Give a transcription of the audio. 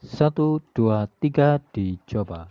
Satu dua tiga dicoba.